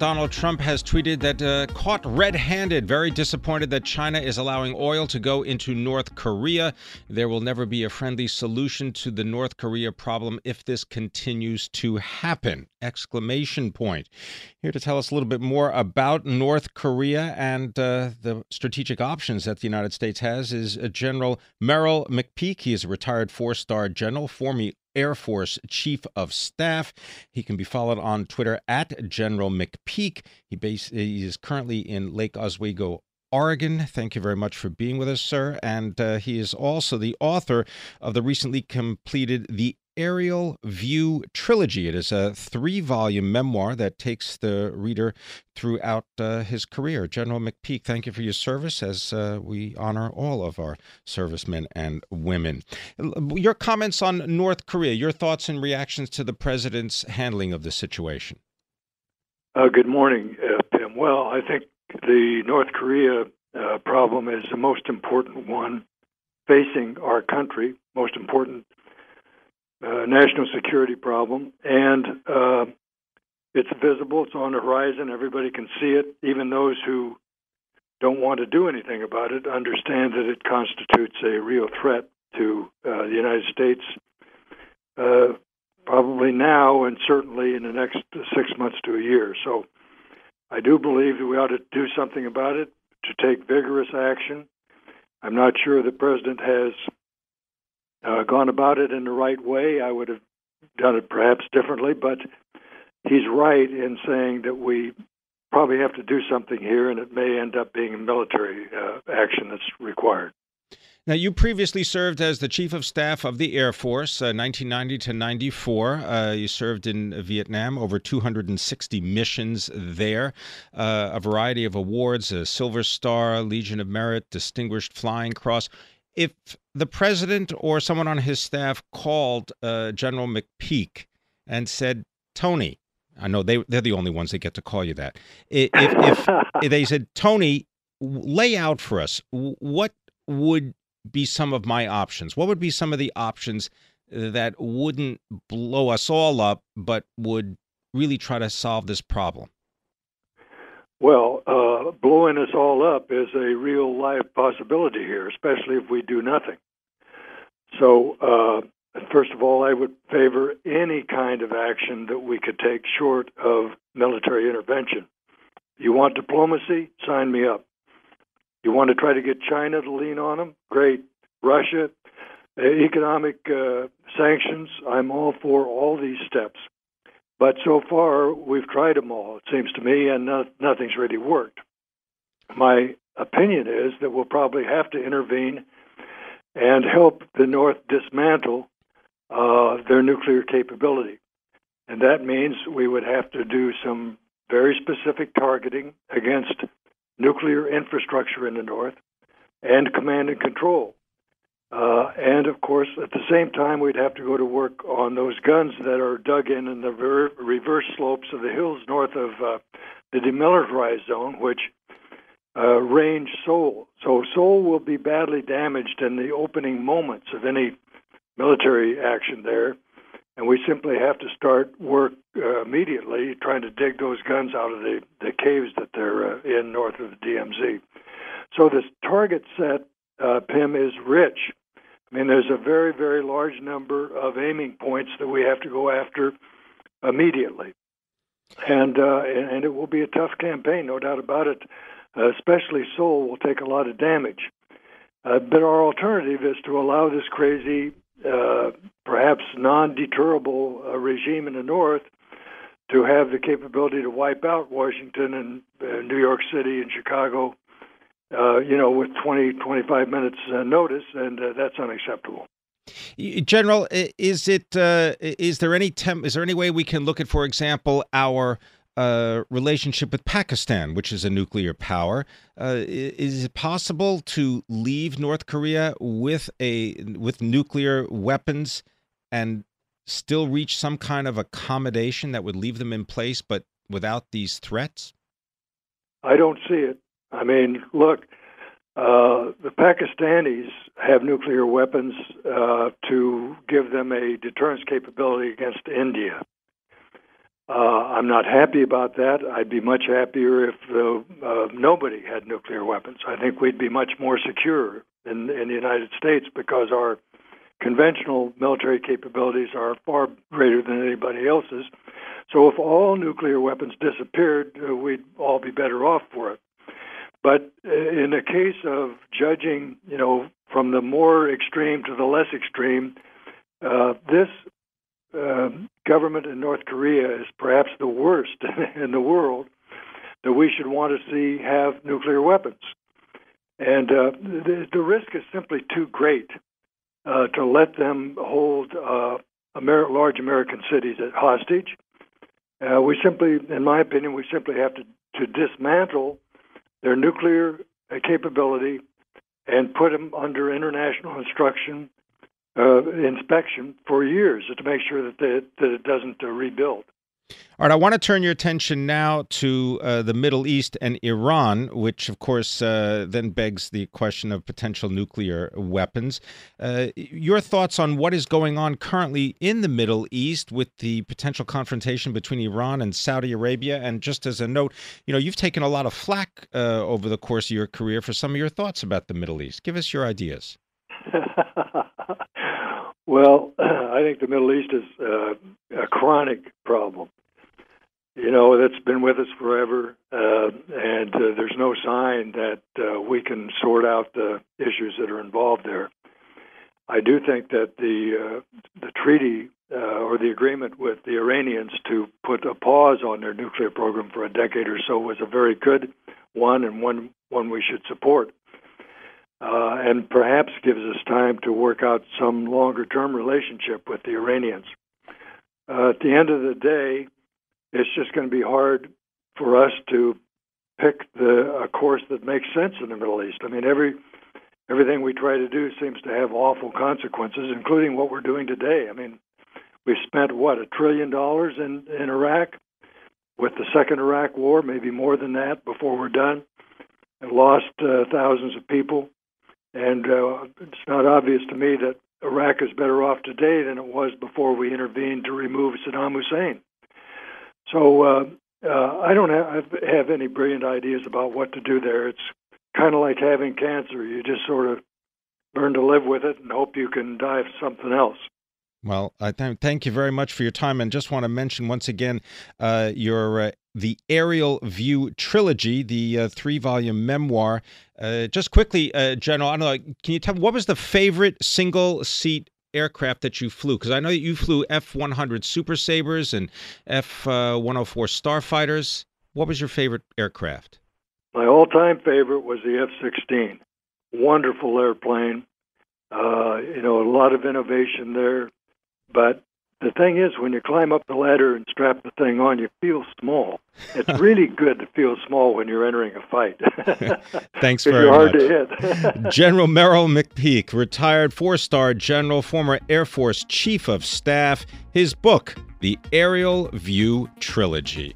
Donald Trump has tweeted that uh, caught red handed, very disappointed that China is allowing oil to go into North Korea. There will never be a friendly solution to the North Korea problem if this continues to happen. Exclamation point. Here to tell us a little bit more about North Korea and uh, the strategic options that the United States has is uh, General Merrill McPeak. He is a retired four star general, former Air Force Chief of Staff. He can be followed on Twitter at General McPeak. He, base, he is currently in Lake Oswego, Oregon. Thank you very much for being with us, sir. And uh, he is also the author of the recently completed The Aerial View Trilogy. It is a three volume memoir that takes the reader throughout uh, his career. General McPeak, thank you for your service as uh, we honor all of our servicemen and women. Your comments on North Korea, your thoughts and reactions to the president's handling of the situation. Uh, good morning, uh, Pim. Well, I think the North Korea uh, problem is the most important one facing our country, most important uh, national security problem, and uh, it's visible. It's on the horizon. Everybody can see it. Even those who don't want to do anything about it understand that it constitutes a real threat to uh, the United States. Uh, probably now, and certainly in the next six months to a year. So, I do believe that we ought to do something about it, to take vigorous action. I'm not sure the president has uh, gone about it in the right way. I would have done it perhaps differently, but he's right in saying that we probably have to do something here, and it may end up being a military uh, action that's required. Now, you previously served as the Chief of Staff of the Air Force, uh, 1990 to 94. Uh, you served in Vietnam, over 260 missions there, uh, a variety of awards, a Silver Star, Legion of Merit, Distinguished Flying Cross if the president or someone on his staff called uh, General McPeak and said, Tony, I know they they're the only ones that get to call you that. If, if, if they said, Tony, lay out for us what would be some of my options. What would be some of the options that wouldn't blow us all up, but would really try to solve this problem? Well, uh, blowing us all up is a real life possibility here, especially if we do nothing. So, uh, first of all, I would favor any kind of action that we could take short of military intervention. You want diplomacy? Sign me up. You want to try to get China to lean on them? Great. Russia, uh, economic uh, sanctions? I'm all for all these steps. But so far, we've tried them all, it seems to me, and no, nothing's really worked. My opinion is that we'll probably have to intervene and help the North dismantle uh, their nuclear capability. And that means we would have to do some very specific targeting against nuclear infrastructure in the North and command and control. And of course, at the same time, we'd have to go to work on those guns that are dug in in the ver- reverse slopes of the hills north of uh, the demilitarized zone, which uh, range Seoul. So Seoul will be badly damaged in the opening moments of any military action there. And we simply have to start work uh, immediately trying to dig those guns out of the, the caves that they're uh, in north of the DMZ. So this target set, uh, PIM, is rich. I mean, there's a very, very large number of aiming points that we have to go after immediately. And, uh, and it will be a tough campaign, no doubt about it. Uh, especially Seoul will take a lot of damage. Uh, but our alternative is to allow this crazy, uh, perhaps non-deterrable uh, regime in the north to have the capability to wipe out Washington and uh, New York City and Chicago uh, you know, with 20, 25 minutes uh, notice, and uh, that's unacceptable. General, is it uh, is there any temp- is there any way we can look at, for example, our uh, relationship with Pakistan, which is a nuclear power? Uh, is it possible to leave North Korea with a with nuclear weapons and still reach some kind of accommodation that would leave them in place, but without these threats? I don't see it. I mean, look, uh, the Pakistanis have nuclear weapons uh, to give them a deterrence capability against India. Uh, I'm not happy about that. I'd be much happier if uh, nobody had nuclear weapons. I think we'd be much more secure in, in the United States because our conventional military capabilities are far greater than anybody else's. So if all nuclear weapons disappeared, uh, we'd all be better off for it. But uh, in the case of judging, you know, from the more extreme to the less extreme, uh, this uh, government in North Korea is perhaps the worst in the world that we should want to see have nuclear weapons. And uh, the, the, risk is simply too great uh, to let them hold uh, Amer- large American cities at hostage. we simply, in my opinion, we simply have to, to dismantle their nuclear capability and put them under international instruction uh, inspection for years to make sure that, they, that it doesn't uh, rebuild. All right, I want to turn your attention now to uh, the Middle East and Iran, which, of course, uh, then begs the question of potential nuclear weapons. Uh, your thoughts on what is going on currently in the Middle East with the potential confrontation between Iran and Saudi Arabia? And just as a note, you know, you've taken a lot of flack uh, over the course of your career for some of your thoughts about the Middle East. Give us your ideas. well, I think the Middle East is uh, a chronic problem you know that's been with us forever, uh, and uh, there's no sign that uh, we can sort out the issues that are involved there. I do think that the uh, the treaty uh, or the agreement with the Iranians to put a pause on their nuclear program for a decade or so was a very good one and one one we should support. Uh, and perhaps gives us time to work out some longer term relationship with the Iranians. at the end of the day, it's just going to be hard for us to pick the a course that makes sense in the Middle East. I mean, every everything we try to do seems to have awful consequences, including what we're doing today. I mean, we've spent what a trillion dollars in in Iraq with the second Iraq War, maybe more than that before we're done, and lost uh, thousands of people. And uh, it's not obvious to me that Iraq is better off today than it was before we intervened to remove Saddam Hussein. So uh, uh, I don't have, have any brilliant ideas about what to do there. It's kind of like having cancer. You just sort of learn to live with it and hope you can die of something else. Well, I th- thank you very much for your time, and just want to mention once again uh, your uh, the Aerial View trilogy, the uh, three-volume memoir. Uh, just quickly, uh, General, I don't know, can you tell me what was the favorite single-seat aircraft that you flew? Because I know that you flew F 100 Super Sabres and F 104 Starfighters. What was your favorite aircraft? My all time favorite was the F 16. Wonderful airplane. Uh, you know, a lot of innovation there, but the thing is, when you climb up the ladder and strap the thing on, you feel small. It's really good to feel small when you're entering a fight. Thanks very you're hard much. to hit. General Merrill McPeak, retired four star general, former Air Force Chief of Staff. His book, The Aerial View Trilogy.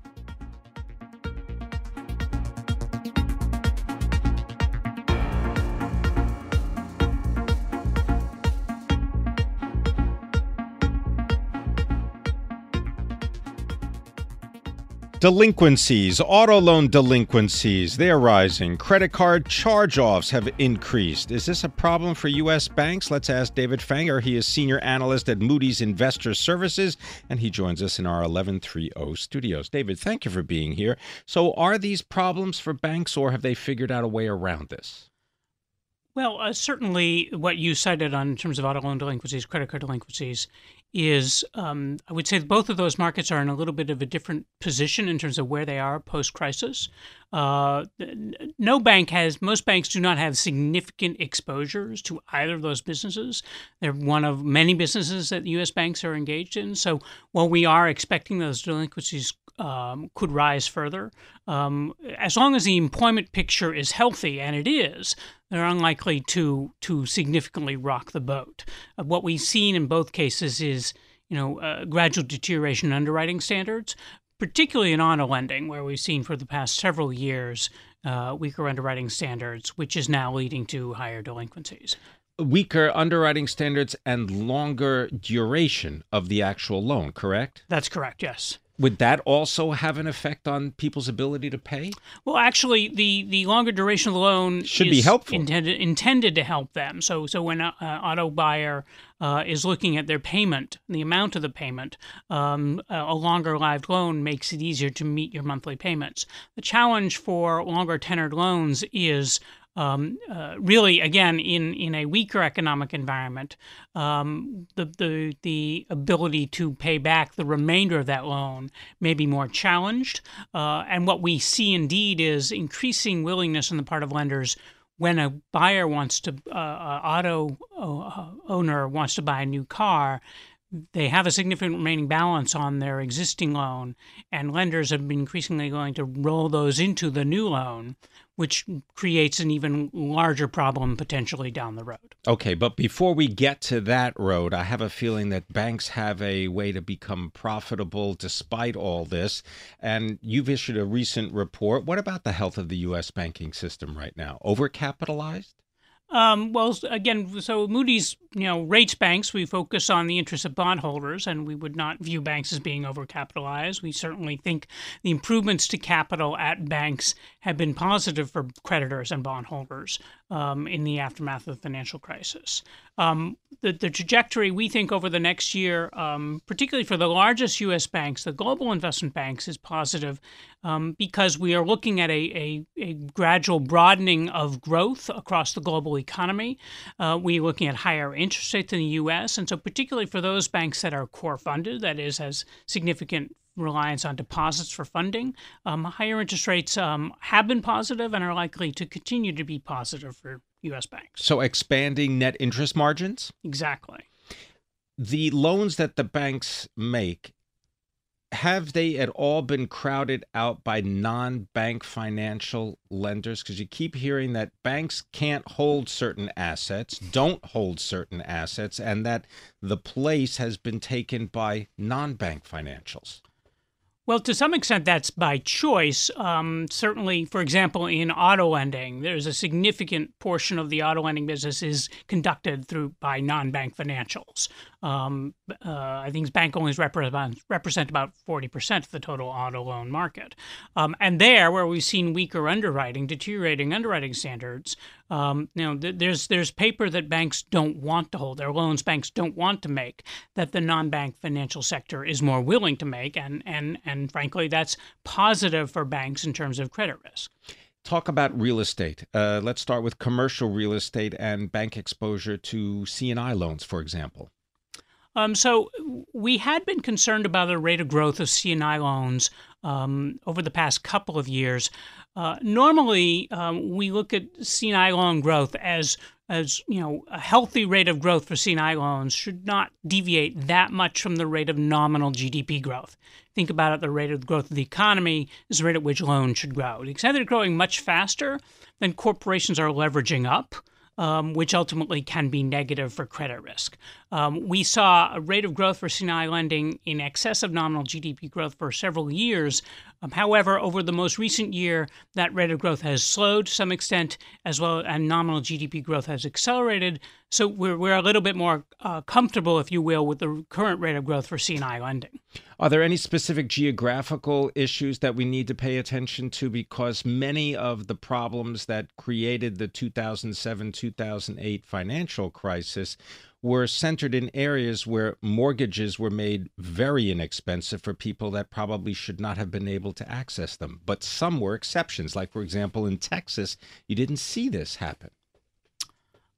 Delinquencies, auto loan delinquencies, they're rising. Credit card charge offs have increased. Is this a problem for U.S. banks? Let's ask David Fanger. He is senior analyst at Moody's Investor Services, and he joins us in our 1130 studios. David, thank you for being here. So, are these problems for banks, or have they figured out a way around this? Well, uh, certainly what you cited on in terms of auto loan delinquencies, credit card delinquencies, is um, I would say both of those markets are in a little bit of a different position in terms of where they are post crisis. Uh, no bank has, most banks do not have significant exposures to either of those businesses. They're one of many businesses that U.S. banks are engaged in. So while we are expecting those delinquencies um, could rise further. Um, as long as the employment picture is healthy, and it is, they're unlikely to to significantly rock the boat. Uh, what we've seen in both cases is you know uh, gradual deterioration in underwriting standards, particularly in auto lending, where we've seen for the past several years uh, weaker underwriting standards, which is now leading to higher delinquencies weaker underwriting standards and longer duration of the actual loan, correct? That's correct, yes. Would that also have an effect on people's ability to pay? Well, actually, the, the longer duration of the loan should be helpful. Intended, intended to help them. So, so when an auto buyer uh, is looking at their payment, the amount of the payment, um, a longer lived loan makes it easier to meet your monthly payments. The challenge for longer tenured loans is um, uh, really, again, in, in a weaker economic environment, um, the, the, the ability to pay back the remainder of that loan may be more challenged. Uh, and what we see indeed is increasing willingness on the part of lenders when a buyer wants to, uh, auto uh, owner wants to buy a new car, they have a significant remaining balance on their existing loan, and lenders have been increasingly going to roll those into the new loan which creates an even larger problem potentially down the road. Okay, but before we get to that road, I have a feeling that banks have a way to become profitable despite all this. And you've issued a recent report. What about the health of the U.S. banking system right now? Overcapitalized? Um, well, again, so Moody's, you know, rates banks. We focus on the interests of bondholders, and we would not view banks as being overcapitalized. We certainly think the improvements to capital at banks have been positive for creditors and bondholders um, in the aftermath of the financial crisis. Um, the, the trajectory we think over the next year, um, particularly for the largest U.S. banks, the global investment banks, is positive um, because we are looking at a, a, a, gradual broadening of growth across the global economy. Uh, we're looking at higher interest rates in the U.S., and so particularly for those banks that are core funded, that is, has significant reliance on deposits for funding. Um, higher interest rates um, have been positive and are likely to continue to be positive for U.S. banks. So, expanding net interest margins? Exactly. The loans that the banks make, have they at all been crowded out by non bank financial lenders? Because you keep hearing that banks can't hold certain assets, don't hold certain assets, and that the place has been taken by non bank financials. Well, to some extent, that's by choice. Um, certainly, for example, in auto lending, there's a significant portion of the auto lending business is conducted through by non-bank financials. Um, uh, I think bank owners represent, represent about 40% of the total auto loan market. Um, and there, where we've seen weaker underwriting, deteriorating underwriting standards, um, you know, th- there's there's paper that banks don't want to hold, their loans banks don't want to make, that the non-bank financial sector is more willing to make, and and and frankly, that's positive for banks in terms of credit risk talk about real estate. Uh, let's start with commercial real estate and bank exposure to C&I loans, for example. Um, so we had been concerned about the rate of growth of C&I loans um, over the past couple of years. Uh, normally, um, we look at C&I loan growth as as you know, a healthy rate of growth for C&I loans should not deviate that much from the rate of nominal GDP growth. Think about it: the rate of growth of the economy is the rate at which loans should grow. To the they're growing much faster, then corporations are leveraging up um, which ultimately can be negative for credit risk. Um, we saw a rate of growth for C&I lending in excess of nominal GDP growth for several years. Um, however, over the most recent year, that rate of growth has slowed to some extent, as well, and nominal GDP growth has accelerated. So we're, we're a little bit more uh, comfortable, if you will, with the current rate of growth for C&I lending. Are there any specific geographical issues that we need to pay attention to? Because many of the problems that created the 2007 2008 financial crisis were centered in areas where mortgages were made very inexpensive for people that probably should not have been able to access them. But some were exceptions. Like, for example, in Texas, you didn't see this happen.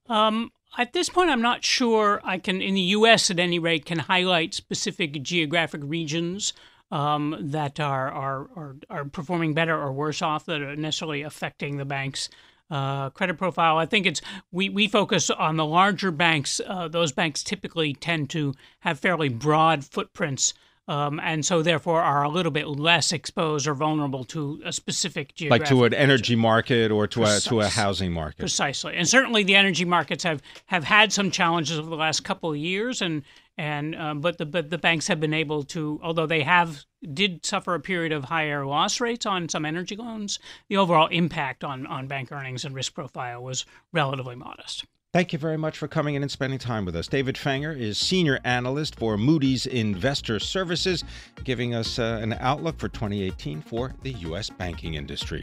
Um, at this point, I'm not sure I can, in the U.S. at any rate, can highlight specific geographic regions um, that are, are, are are performing better or worse off that are necessarily affecting the bank's uh, credit profile. I think it's we, we focus on the larger banks. Uh, those banks typically tend to have fairly broad footprints um, and so therefore are a little bit less exposed or vulnerable to a specific geographic like to an energy market or to a to a housing market precisely and certainly the energy markets have have had some challenges over the last couple of years and and um, but the but the banks have been able to although they have did suffer a period of higher loss rates on some energy loans the overall impact on on bank earnings and risk profile was relatively modest Thank you very much for coming in and spending time with us. David Fanger is senior analyst for Moody's Investor Services, giving us uh, an outlook for 2018 for the U.S. banking industry.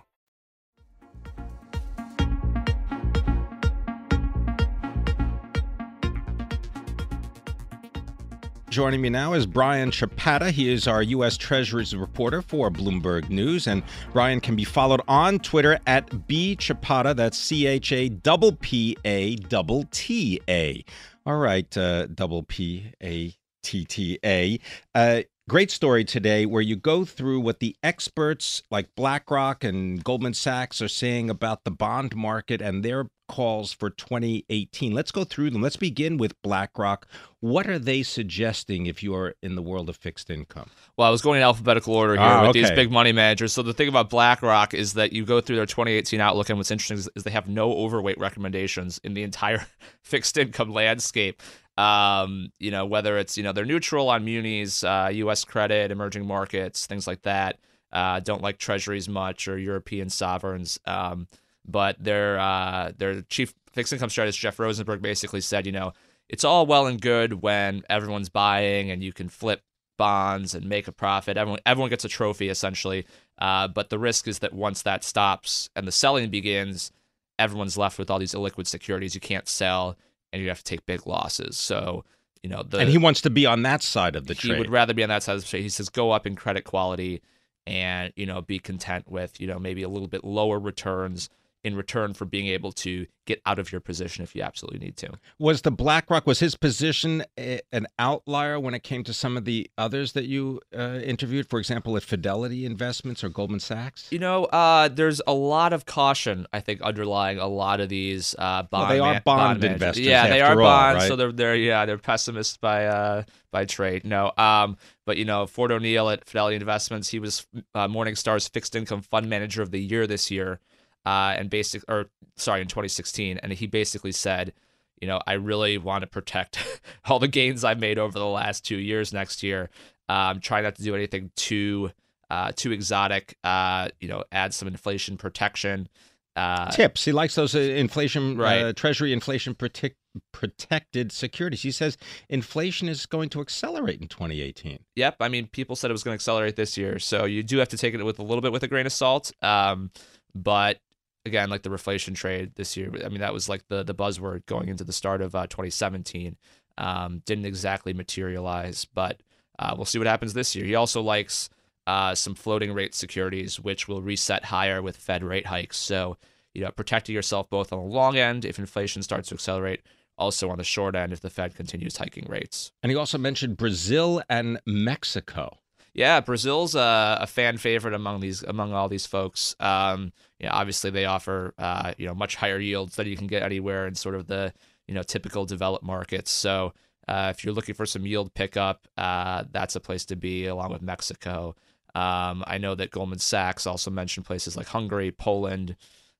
Joining me now is Brian Chappatta. He is our U.S. Treasuries reporter for Bloomberg News. And Brian can be followed on Twitter at B Chappatta. That's C H A double P A double T A. All right, uh, double P A T T A. Uh, great story today where you go through what the experts like BlackRock and Goldman Sachs are saying about the bond market and their calls for 2018. Let's go through them. Let's begin with BlackRock. What are they suggesting if you are in the world of fixed income? Well, I was going in alphabetical order here Ah, with okay. these big money managers. So the thing about BlackRock is that you go through their 2018 outlook, and what's interesting is, is they have no overweight recommendations in the entire fixed income landscape. Um, you know, whether it's you know they're neutral on munis, uh, U.S. credit, emerging markets, things like that. Uh, don't like treasuries much or European sovereigns. Um, but their uh, their chief fixed income strategist Jeff Rosenberg basically said, you know, it's all well and good when everyone's buying and you can flip bonds and make a profit. Everyone everyone gets a trophy essentially. Uh, but the risk is that once that stops and the selling begins, everyone's left with all these illiquid securities you can't sell, and you have to take big losses. So you know the and he wants to be on that side of the he trade. He would rather be on that side of the trade. He says go up in credit quality and you know be content with you know maybe a little bit lower returns in return for being able to get out of your position if you absolutely need to. was the BlackRock was his position a, an outlier when it came to some of the others that you uh, interviewed? For example, at Fidelity Investments or Goldman Sachs. You know, uh, there's a lot of caution I think underlying a lot of these uh, bond. Well, they are bond managers. investors Yeah, they are all, bonds, right? so they're they're yeah they're pessimists by uh by trade. No, um, but you know Ford O'Neill at Fidelity Investments, he was uh, Morningstar's fixed income fund manager of the year this year. Uh, and basic or sorry in 2016, and he basically said, you know, I really want to protect all the gains I've made over the last two years next year. Um, try not to do anything too uh, too exotic. Uh, you know, add some inflation protection. Uh, Tips. He likes those uh, inflation, Right. uh, Treasury inflation protect, protected securities. He says inflation is going to accelerate in 2018. Yep. I mean, people said it was going to accelerate this year, so you do have to take it with a little bit with a grain of salt. Um, but again, like the reflation trade this year, I mean, that was like the the buzzword going into the start of uh, 2017. Um, didn't exactly materialize, but uh, we'll see what happens this year. He also likes uh, some floating rate securities, which will reset higher with Fed rate hikes. So, you know, protecting yourself both on the long end if inflation starts to accelerate, also on the short end if the Fed continues hiking rates. And he also mentioned Brazil and Mexico. Yeah, Brazil's a, a fan favorite among these among all these folks. Um, you know, obviously they offer uh, you know much higher yields than you can get anywhere in sort of the you know typical developed markets. So uh, if you're looking for some yield pickup, uh, that's a place to be along with Mexico. Um, I know that Goldman Sachs also mentioned places like Hungary, Poland,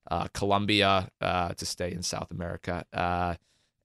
uh, Colombia uh, to stay in South America, uh,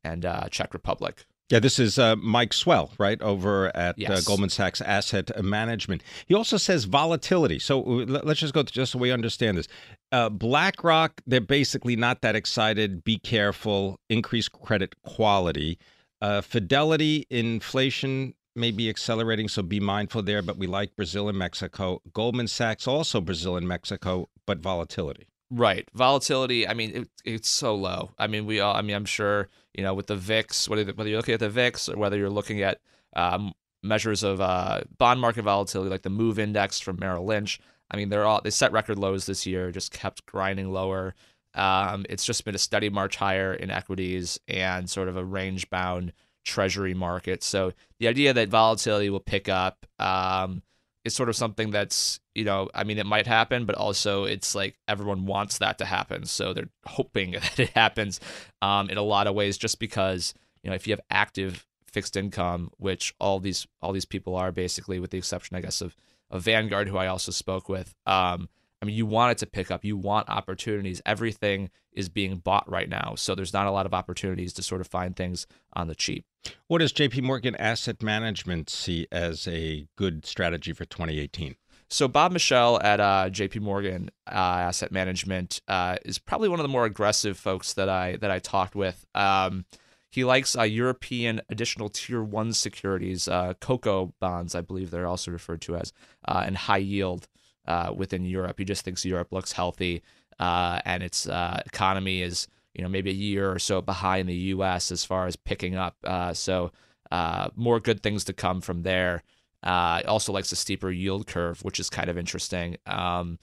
and uh, Czech Republic. Yeah, this is uh, Mike Swell, right, over at uh, Goldman Sachs Asset Management. He also says volatility. So uh, let- let's just go to, just so we understand this. Uh, BlackRock, they're basically not that excited. Be careful, increase credit quality. Uh, Fidelity, inflation may be accelerating, so be mindful there. But we like Brazil and Mexico. Goldman Sachs, also Brazil and Mexico, but volatility. Right. Volatility, I mean, it, it's so low. I mean, we all, I mean, I'm sure, you know, with the VIX, whether, whether you're looking at the VIX or whether you're looking at um, measures of uh, bond market volatility, like the MOVE index from Merrill Lynch, I mean, they're all, they set record lows this year, just kept grinding lower. Um, it's just been a steady march higher in equities and sort of a range bound treasury market. So the idea that volatility will pick up, um, is sort of something that's you know i mean it might happen but also it's like everyone wants that to happen so they're hoping that it happens um, in a lot of ways just because you know if you have active fixed income which all these all these people are basically with the exception i guess of, of vanguard who i also spoke with um, i mean you want it to pick up you want opportunities everything is being bought right now so there's not a lot of opportunities to sort of find things on the cheap What does JP Morgan Asset Management see as a good strategy for 2018? So Bob Michele at uh, J.P. Morgan uh, Asset Management uh, is probably one of the more aggressive folks that I that I talked with. Um, he likes uh, European additional tier one securities, uh, COCO bonds, I believe they're also referred to as, uh, and high yield uh, within Europe. He just thinks Europe looks healthy uh, and its uh, economy is you know maybe a year or so behind the U.S. as far as picking up. Uh, so uh, more good things to come from there. Also likes a steeper yield curve, which is kind of interesting. Um,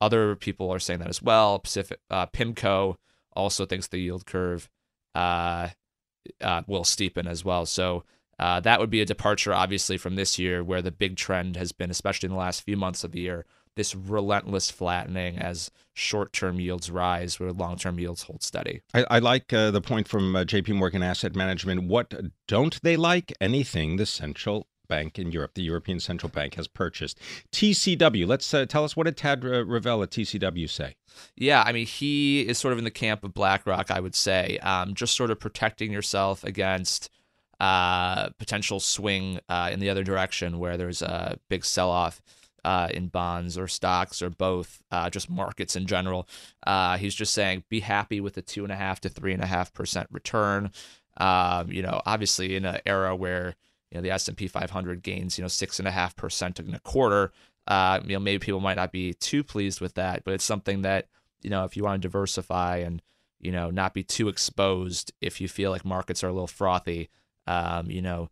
other people are saying that as well. Pacific Pimco also thinks the yield curve will steepen as well. So uh, that would be a departure, obviously, from this year, where the big trend has been, especially in the last few months of the year, this relentless flattening as short-term yields rise, where long-term yields hold steady. I, I like uh, the point from uh, JP Morgan Asset Management. What don't they like? Anything the central bank in Europe, the European Central Bank, has purchased. TCW, let's uh, tell us what did Tad Rivelle at TCW say? Yeah, I mean, he is sort of in the camp of BlackRock, I would say, um, just sort of protecting yourself against uh, potential swing uh, in the other direction where there's a big sell off. Uh, in bonds or stocks or both, uh, just markets in general. Uh, he's just saying be happy with a two and a half to three and a half percent return. Um, you know, obviously in an era where you know the S and P 500 gains you know six and a half percent in a quarter, uh, you know maybe people might not be too pleased with that, but it's something that you know if you want to diversify and you know not be too exposed if you feel like markets are a little frothy, um, you know,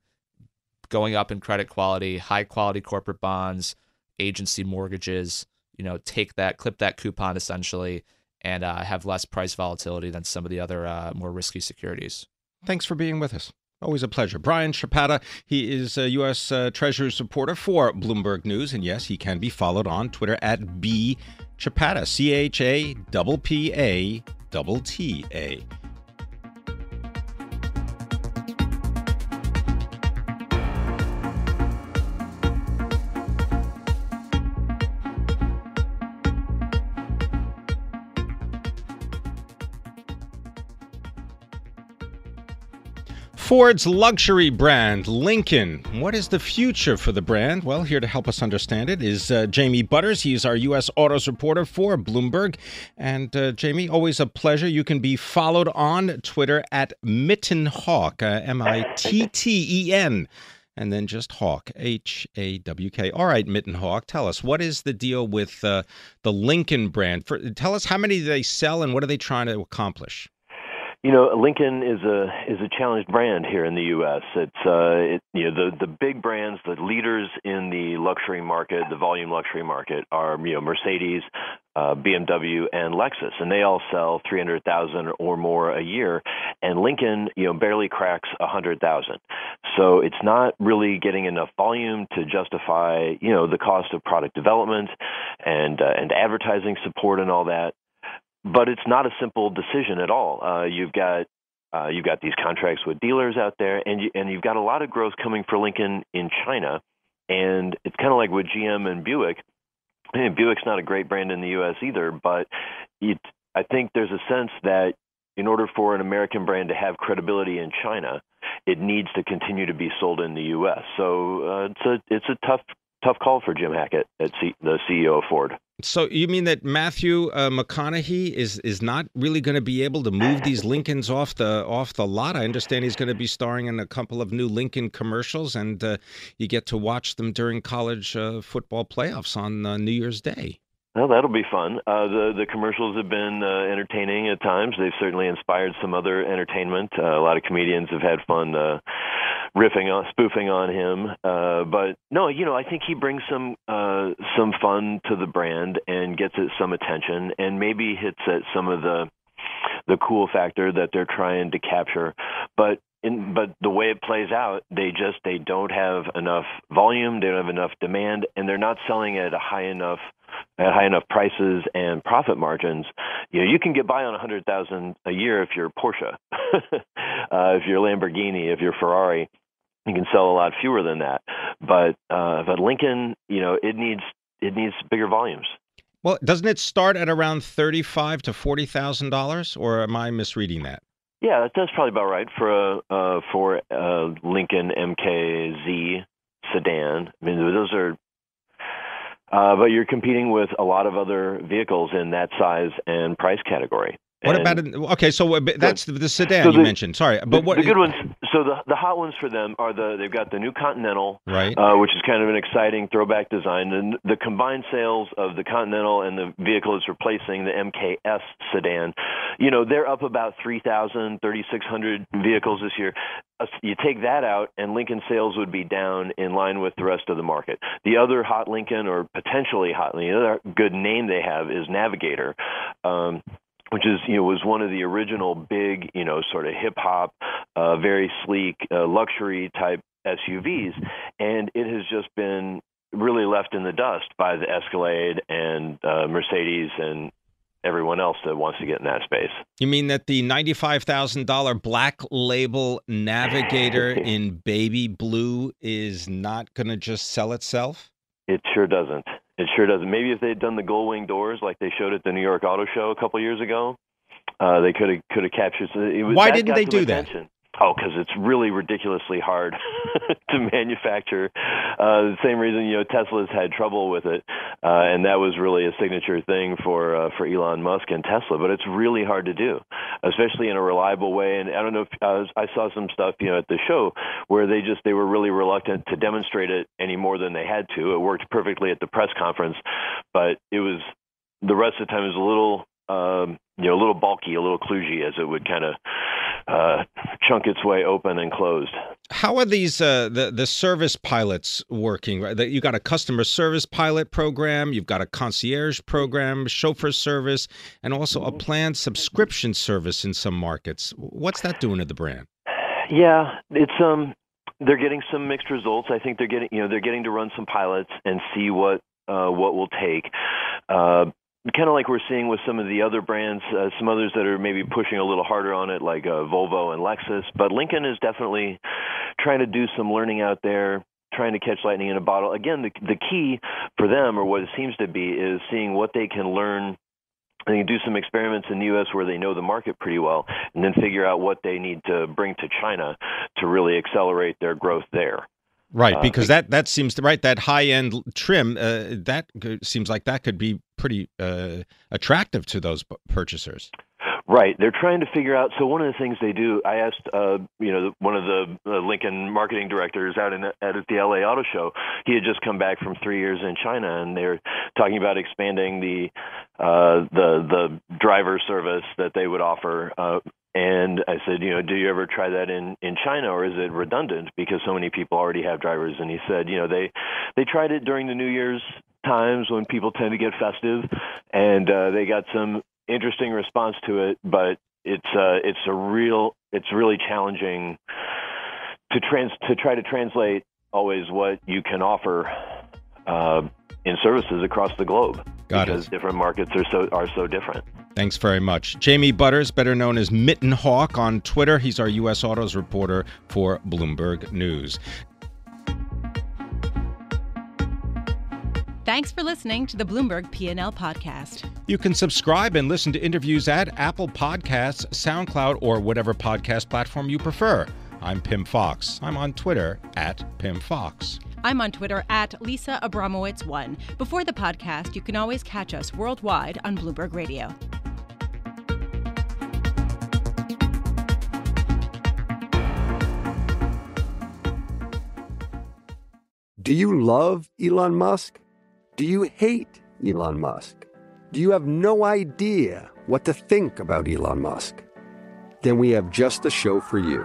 going up in credit quality, high quality corporate bonds, agency mortgages, you know, take that, clip that coupon essentially, and uh, have less price volatility than some of the other uh, more risky securities. Thanks for being with us. Always a pleasure. Brian Chappatta, he is a U.S. Uh, Treasury supporter for Bloomberg News. And yes, he can be followed on Twitter at B Chappatta, C H A P P A T T A. Ford's luxury brand, Lincoln. What is the future for the brand? Well, here to help us understand it is uh, Jamie Butters. He's our U.S. Autos reporter for Bloomberg. And uh, Jamie, always a pleasure. You can be followed on Twitter at Mittenhawk, uh, M I T T E N, and then just Hawk, H A W K. All right, Mittenhawk, tell us what is the deal with uh, the Lincoln brand? For, tell us how many they sell and what are they trying to accomplish? You know, Lincoln is a is a challenged brand here in the U.S. It's uh, it, you know the the big brands, the leaders in the luxury market, the volume luxury market, are you know Mercedes, uh, BMW, and Lexus, and they all sell 300,000 or more a year, and Lincoln you know barely cracks 100,000. So it's not really getting enough volume to justify you know the cost of product development and uh, and advertising support and all that but it's not a simple decision at all. Uh, you've got uh, you've got these contracts with dealers out there, and you, and you've got a lot of growth coming for Lincoln in China, and it's kind of like with GM and Buick. And Buick's not a great brand in the U.S. either, but it, I think there's a sense that in order for an American brand to have credibility in China, it needs to continue to be sold in the U.S. So uh, it's a it's a tough tough call for Jim Hackett, at C- the CEO of Ford. So you mean that Matthew uh, McConaughey is is not really going to be able to move these Lincolns off the off the lot? I understand he's going to be starring in a couple of new Lincoln commercials, and uh, you get to watch them during college uh, football playoffs on uh, New Year's Day. Well, that'll be fun. Uh, the the commercials have been uh, entertaining at times. They've certainly inspired some other entertainment. A lot of comedians have had fun riffing on, spoofing on him. Uh, but no, you know, I think he brings some uh, some fun to the brand and gets it some attention, and maybe hits at some of the the cool factor that they're trying to capture. But in, but the way it plays out, they just they don't have enough volume, they don't have enough demand, and they're not selling at a high enough at high enough prices and profit margins, you know, you can get by on a hundred thousand a year if you're Porsche, uh, if you're Lamborghini, if you're Ferrari, you can sell a lot fewer than that. But uh, but Lincoln, you know, it needs it needs bigger volumes. Well, doesn't it start at around thirty-five to forty thousand dollars, or am I misreading that? Yeah, that's probably about right for a uh, for a Lincoln MKZ sedan. I mean, those are uh, but you're competing with a lot of other vehicles in that size and price category. What about it? Okay, so that's the, the sedan so the, you mentioned. Sorry, but the, what the good ones? So the the hot ones for them are the they've got the new Continental, right? Uh, which is kind of an exciting throwback design. And the combined sales of the Continental and the vehicle it's replacing, the MKS sedan, you know, they're up about 3,000, 3,600 vehicles this year. Uh, you take that out, and Lincoln sales would be down in line with the rest of the market. The other hot Lincoln, or potentially hot Lincoln, the other good name they have is Navigator. Um, which is you know was one of the original big you know sort of hip hop, uh, very sleek uh, luxury type SUVs, and it has just been really left in the dust by the Escalade and uh, Mercedes and everyone else that wants to get in that space. You mean that the ninety-five thousand dollar black label Navigator in baby blue is not going to just sell itself? It sure doesn't. It sure doesn't. Maybe if they'd done the gull wing doors like they showed at the New York Auto Show a couple years ago, uh, they could have could have captured. It was, Why didn't they do attention. that? Oh, because it's really ridiculously hard to manufacture. Uh, the same reason you know Tesla's had trouble with it, uh, and that was really a signature thing for uh, for Elon Musk and Tesla. But it's really hard to do, especially in a reliable way. And I don't know if uh, I saw some stuff you know at the show where they just they were really reluctant to demonstrate it any more than they had to. It worked perfectly at the press conference, but it was the rest of the time it was a little um, you know a little bulky, a little kludgy as it would kind of uh, chunk its way open and closed. How are these uh, the the service pilots working? Right, you got a customer service pilot program, you've got a concierge program, chauffeur service, and also a planned subscription service in some markets. What's that doing to the brand? Yeah, it's um, they're getting some mixed results. I think they're getting you know they're getting to run some pilots and see what uh, what will take. Uh, kind of like we're seeing with some of the other brands, uh, some others that are maybe pushing a little harder on it, like uh, Volvo and Lexus. But Lincoln is definitely trying to do some learning out there, trying to catch lightning in a bottle. Again, the the key for them, or what it seems to be, is seeing what they can learn they can do some experiments in the U.S. where they know the market pretty well, and then figure out what they need to bring to China to really accelerate their growth there. Right, uh, because uh, that that seems to right that high end trim uh, that seems like that could be pretty uh, attractive to those purchasers. Right. They're trying to figure out. So one of the things they do, I asked, uh, you know, one of the uh, Lincoln marketing directors out in at the LA Auto Show. He had just come back from three years in China, and they're talking about expanding the uh, the the driver service that they would offer. Uh, and I said, you know, do you ever try that in in China, or is it redundant because so many people already have drivers? And he said, you know, they they tried it during the New Year's times when people tend to get festive, and uh, they got some interesting response to it, but it's uh, it's a real it's really challenging to trans to try to translate always what you can offer uh, in services across the globe Got because it. different markets are so are so different. Thanks very much. Jamie Butters, better known as Mitten Hawk on Twitter. He's our U.S. Autos reporter for Bloomberg News. Thanks for listening to the Bloomberg P&L podcast. You can subscribe and listen to interviews at Apple Podcasts, SoundCloud, or whatever podcast platform you prefer. I'm Pim Fox. I'm on Twitter at Pim Fox. I'm on Twitter at Lisa Abramowicz1. Before the podcast, you can always catch us worldwide on Bloomberg Radio. Do you love Elon Musk? Do you hate Elon Musk? Do you have no idea what to think about Elon Musk? Then we have just the show for you.